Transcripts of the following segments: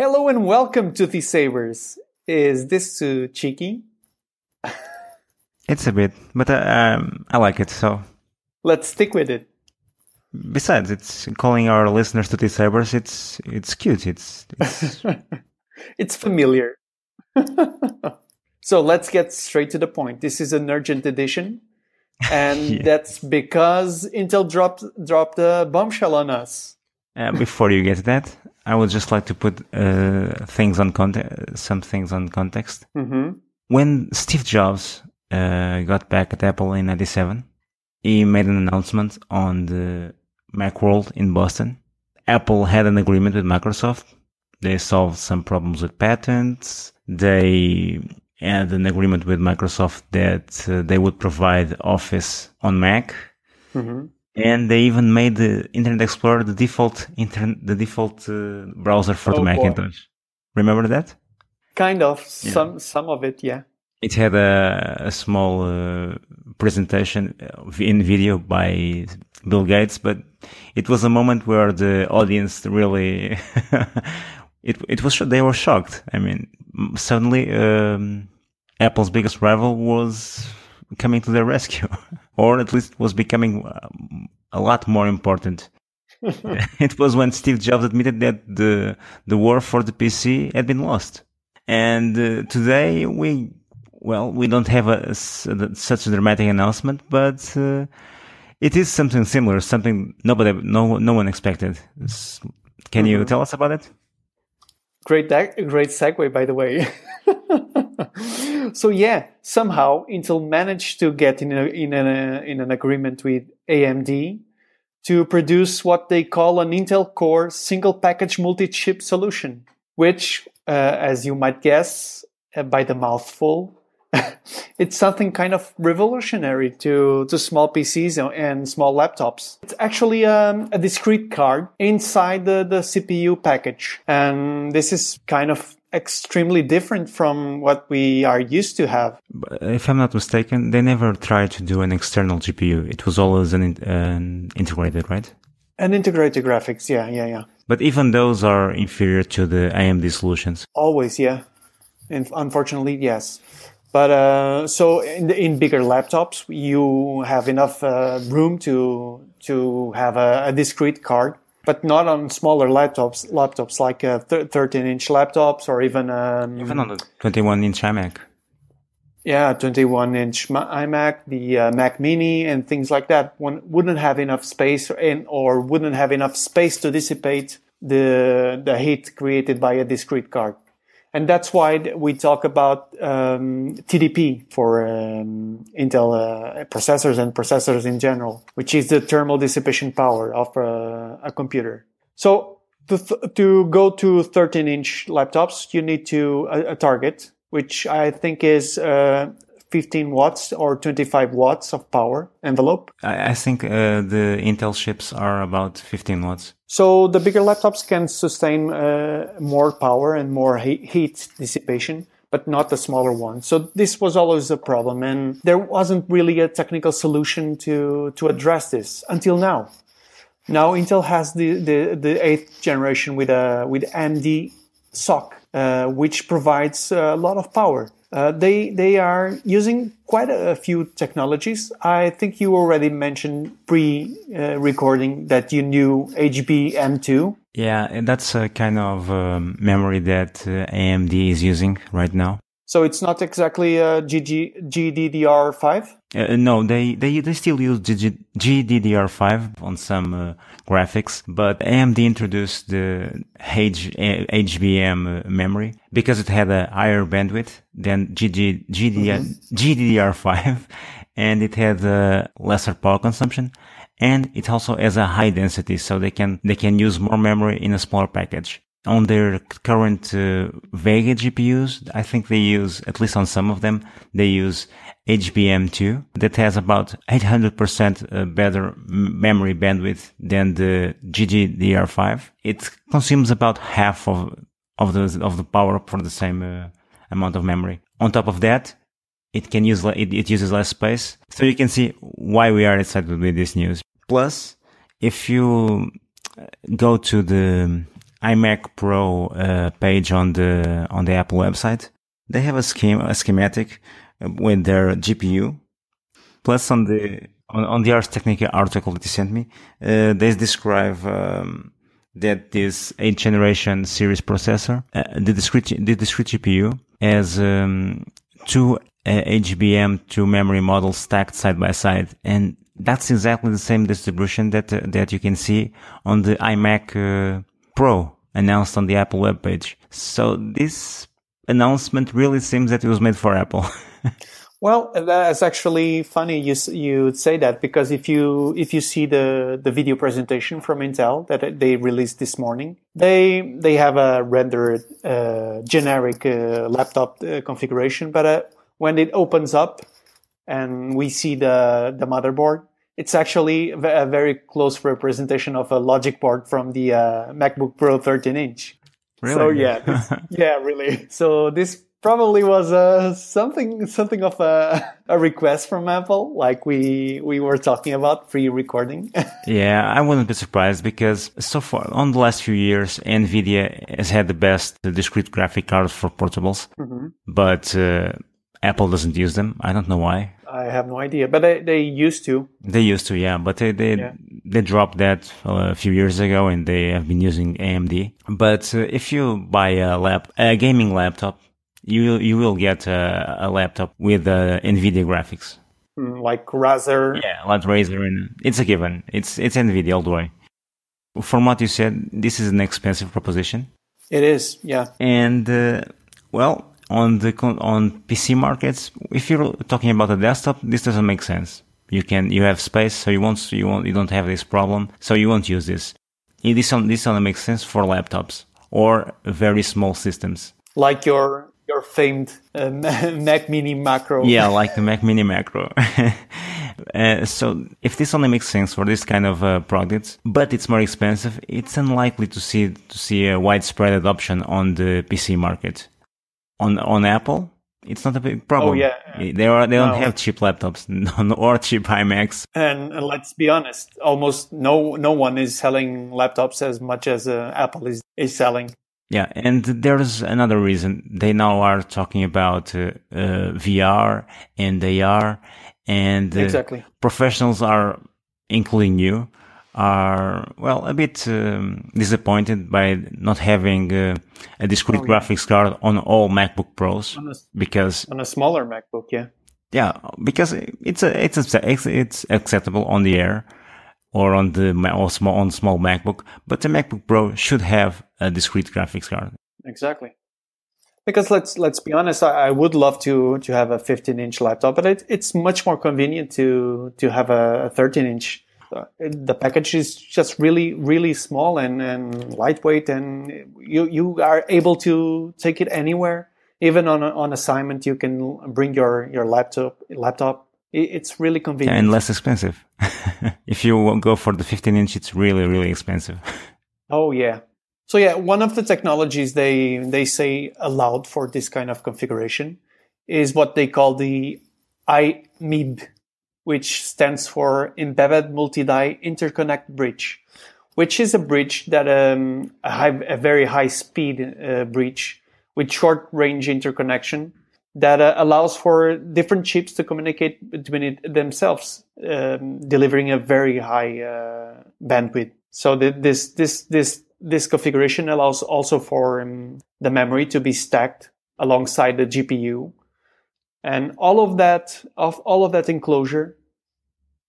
Hello and welcome to the Sabers. Is this too cheeky? It's a bit, but uh, um, I like it. So Let's stick with it. besides, it's calling our listeners to the sabers. It's it's cute. It's, it's It's familiar. so let's get straight to the point. This is an urgent edition, and Yeah. that's because Intel dropped dropped a bombshell on us. uh, before you get that, I would just like to put uh, things on context, some things on context. hmm When Steve Jobs uh, got back at Apple in '97, he made an announcement on the Macworld in Boston. Apple had an agreement with Microsoft. They solved some problems with patents. They had an agreement with Microsoft that uh, they would provide Office on Mac. hmm And they even made the Internet Explorer the default internet, the default uh, browser for the Oh, boy. Macintosh. Remember that? Kind of Yeah. some some of it, yeah. It had a, a small uh, presentation in video by Bill Gates, but it was a moment where the audience really it it was they were shocked. I mean, suddenly um, Apple's biggest rival was coming to their rescue, or at least was becoming um, a lot more important. it was when Steve Jobs admitted that the the war for the PC had been lost. And uh, today we, well, we don't have a, s- such a dramatic announcement, but uh, it is something similar, something nobody, no, no one expected. Can you Mhm. tell us about it? Great, great segue, by the way. so yeah, somehow Intel managed to get in a, in a, in an agreement with AMD to produce what they call an Intel Core single package multi-chip solution, which, uh, as you might guess uh, by the mouthful, it's something kind of revolutionary to, to small PCs and small laptops. It's actually um, a discrete card inside the, the CPU package. And this is kind of extremely different from what we are used to have. If I'm not mistaken, they never tried to do an external GPU. It was always an, an integrated, right? An integrated graphics, yeah, yeah, yeah. But even those are inferior to the AMD solutions. Always, yeah. And unfortunately, yes. But uh, so in, the, in bigger laptops, you have enough uh, room to to have a, a discrete card, but not on smaller laptops. Laptops like uh, 13 inch laptops or even um, Even on the 21 inch iMac. yeah 21 inch iMac, the uh, Mac Mini, and things like that. One wouldn't have enough space in, or wouldn't have enough space to dissipate the the heat created by a discrete card. And that's why we talk about um, TDP for um, Intel uh, processors and processors in general, which is the thermal dissipation power of uh, a computer. So to, th- to go to 13 inch laptops, you need to a, a target, which I think is uh, 15 watts or 25 watts of power envelope. I, I think uh, the Intel chips are about 15 watts. So the bigger laptops can sustain uh, more power and more he- heat dissipation, but not the smaller ones. So this was always a problem, and there wasn't really a technical solution to to address this until now. Now Intel has the the, the eighth generation with a with AMD SoC, uh, which provides a lot of power. Uh, they they are using quite a, a few technologies. I think you already mentioned pre-recording that you knew HBM2. Yeah, that's a kind of um, memory that uh, AMD is using right now. So it's not exactly a GG, GDDR5. Uh, no, they, they they still use GG, GDDR5 on some uh, graphics, but AMD introduced the H, uh, HBM uh, memory because it had a higher bandwidth than GG, GDDR, GDDR5, and it had a lesser power consumption, and it also has a high density, so they can they can use more memory in a smaller package. On their current uh, Vega GPUs, I think they use, at least on some of them, they use HBM2 that has about 800% uh, better memory bandwidth than the GDDR5. It consumes about half of, of the, of the power for the same uh, amount of memory. On top of that, it can use, it, it uses less space. So you can see why we are excited with this news. Plus, if you go to the iMac Pro uh, page on the on the Apple website, they have a scheme a schematic with their GPU. Plus, on the on, on the Ars Technica article that you sent me, uh, they describe um, that this eighth generation series processor, uh, the discrete the discrete GPU, has um, two uh, HBM two memory models stacked side by side, and that's exactly the same distribution that uh, that you can see on the iMac uh, Pro announced on the Apple webpage. So this announcement really seems that it was made for Apple. well, that's actually funny you you say that because if you if you see the the video presentation from Intel that they released this morning, they they have a rendered uh, generic uh, laptop uh, configuration, but uh, when it opens up and we see the the motherboard, it's actually a very close representation of a logic board from the uh, MacBook Pro 13 inch. Really? So yeah, this, yeah, really. So this probably was uh, something something of a, a request from Apple, like we we were talking about pre-recording. yeah, I wouldn't be surprised because so far on the last few years, Nvidia has had the best discrete graphic cards for portables, mm-hmm. but uh, Apple doesn't use them. I don't know why. I have no idea, but they, they used to. They used to, yeah, but they they, yeah. they dropped that uh, a few years ago, and they have been using AMD. But uh, if you buy a lap a gaming laptop, you you will get a, a laptop with uh, NVIDIA graphics, mm, like Razer. Yeah, like Razer, and it's a given. It's it's NVIDIA all the way. From what you said, this is an expensive proposition. It is, yeah. And uh, well, on the on PC markets, if you're talking about a desktop, this doesn't make sense. You can you have space, so you won't you won't you don't have this problem, so you won't use this. This only, this only makes sense for laptops or very small systems, like your your famed uh, Mac Mini Macro. Yeah, like the Mac Mini Macro. uh, so if this only makes sense for this kind of uh, products, but it's more expensive, it's unlikely to see to see a widespread adoption on the PC market on on Apple, it's not a big problem. Oh yeah, they are they don't have cheap laptops or cheap iMacs. And, and, let's be honest, almost no no one is selling laptops as much as uh, Apple is is selling. Yeah, and there's another reason they now are talking about uh, uh, VR and AR, and uh, exactly professionals are, including you, are well a bit um, disappointed by not having uh, a discrete oh, yeah. graphics card on all MacBook Pros on a, because on a smaller MacBook, yeah, yeah, because it's a it's a, it's acceptable on the Air or on the or small on small MacBook, but the MacBook Pro should have a discrete graphics card. Exactly. Because let's let's be honest, I, I would love to to have a 15 inch laptop, but it, it's much more convenient to to have a 13 inch the package is just really really small and, and lightweight and you you are able to take it anywhere. Even on on assignment you can bring your your laptop laptop. It's really convenient. And less expensive. If you go for the 15 inch it's really really expensive. Oh yeah. So yeah one of the technologies they they say allowed for this kind of configuration is what they call the EMIB which stands for Embedded Multi-Die Interconnect Bridge, which is a bridge that um, a, high, a, very high speed uh, bridge with short range interconnection that uh, allows for different chips to communicate between themselves, um, delivering a very high uh, bandwidth. So th- this this this this configuration allows also for um, the memory to be stacked alongside the GPU and all of that of all of that enclosure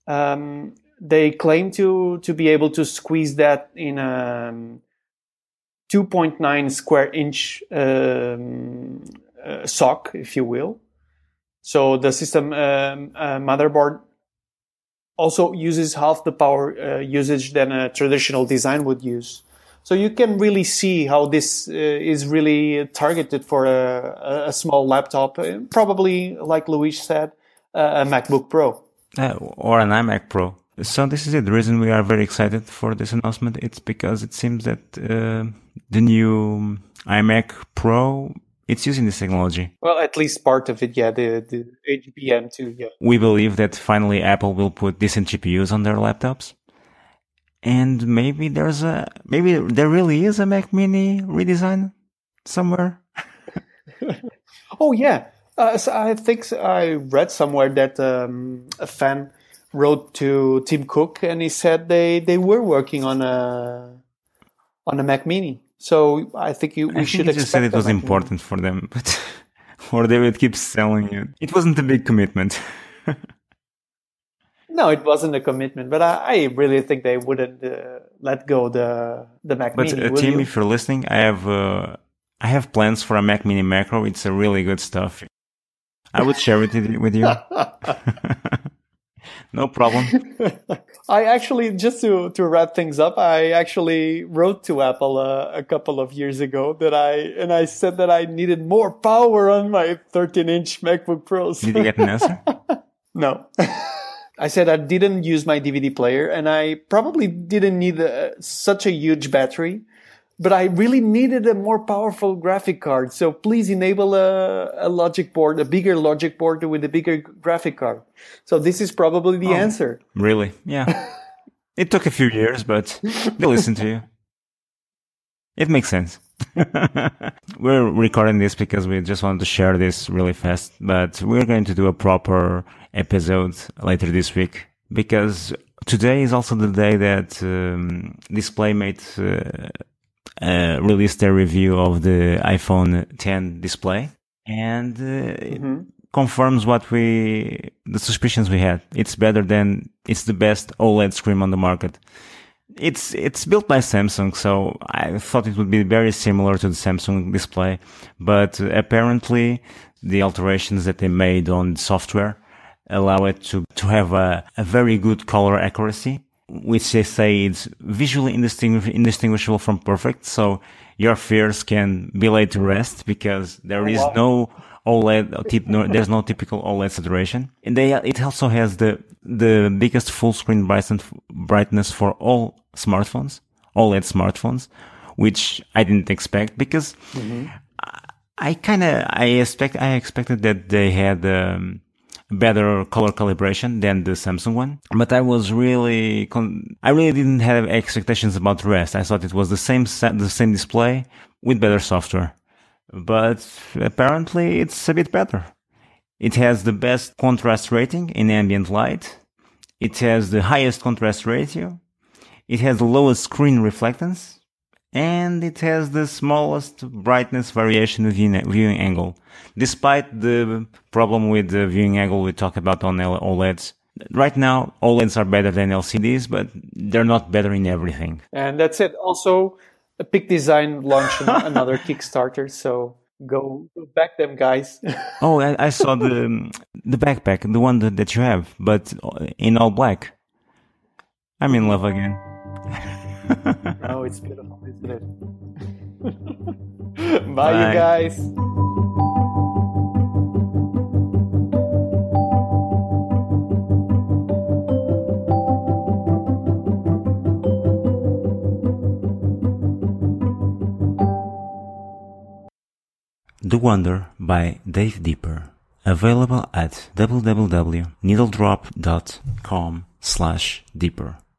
um, they claim to to be able to squeeze that in a um, 2.9 square inch um, uh, SoC if you will so the system um, uh, motherboard also uses half the power uh, usage than a traditional design would use so you can really see how this uh, is really targeted for a, a small laptop, uh, probably, like Luis said, a MacBook Pro. Uh, or an iMac Pro. So this is it. The reason we are very excited for this announcement, it's because it seems that uh, the new iMac Pro it's using this technology. Well, at least part of it, yeah, the, the HBM2, yeah. We believe that finally Apple will put decent GPUs on their laptops And maybe there's a, maybe there really is a Mac Mini redesign somewhere. oh yeah. Uh, so I think I read somewhere that um, a fan wrote to Tim Cook and he said they, they were working on a on a Mac Mini. So I think you, we I should think he just said it was important for them, but or they would keep selling it. It wasn't a big commitment. no, it wasn't a commitment, but I, I really think they wouldn't uh, let go the the Mac but, Mini. uh, Tim, if you're listening, I have uh, I have plans for a Mac Mini macro. It's a really good stuff. I would share it with you. no problem. I actually, just to, to wrap things up, I actually wrote to Apple uh, a couple of years ago that I, and I said that I needed more power on my 13 inch MacBook Pros. Did you get an answer? no. I said I didn't use my DVD player and I probably didn't need a, such a huge battery, but I really needed a more powerful graphic card. So please enable a, a logic board, a bigger logic board with a bigger graphic card. So this is probably the Oh. answer. Really? Yeah. It took a few years, but they listened to you. It makes sense. we're recording this because we just wanted to share this really fast, but we're going to do a proper episode later this week because today is also the day that um, DisplayMate uh, uh, released their review of the iPhone 10 display and uh, it confirms what we the suspicions we had. It's better than it's the best OLED screen on the market. It's it's built by Samsung, so I thought it would be very similar to the Samsung display, but apparently the alterations that they made on software allow it to to have a, a very good color accuracy, which they say is visually indistinguish- indistinguishable from perfect. So your fears can be laid to rest because there is no OLED, no, there's no typical OLED saturation. And they, it also has the, the biggest full screen brightness, brightness for all smartphones, OLED smartphones, which I didn't expect because I, I kind of, I expect, I expected that they had, um, better color calibration than the Samsung one. But I was really, con- I really didn't have expectations about rest. I thought it was the same the same display with better software. But apparently it's a bit better. It has the best contrast rating in ambient light. It has the highest contrast ratio. It has the lowest screen reflectance. And it has the smallest brightness variation of viewing angle. Despite the problem with the viewing angle we talked about on OLEDs. Right now, OLEDs are better than LCDs, but they're not better in everything. And that's it. Also, a Peak Design launched another Kickstarter, so go, go back them, guys. Oh, I, I saw the the backpack, the one that, that you have, but in all black. I'm in love again. oh, it's beautiful, isn't it? Bye, Bye. you guys. The Wonder by Dave Depper. Available at www.needledrop.com slash deeper.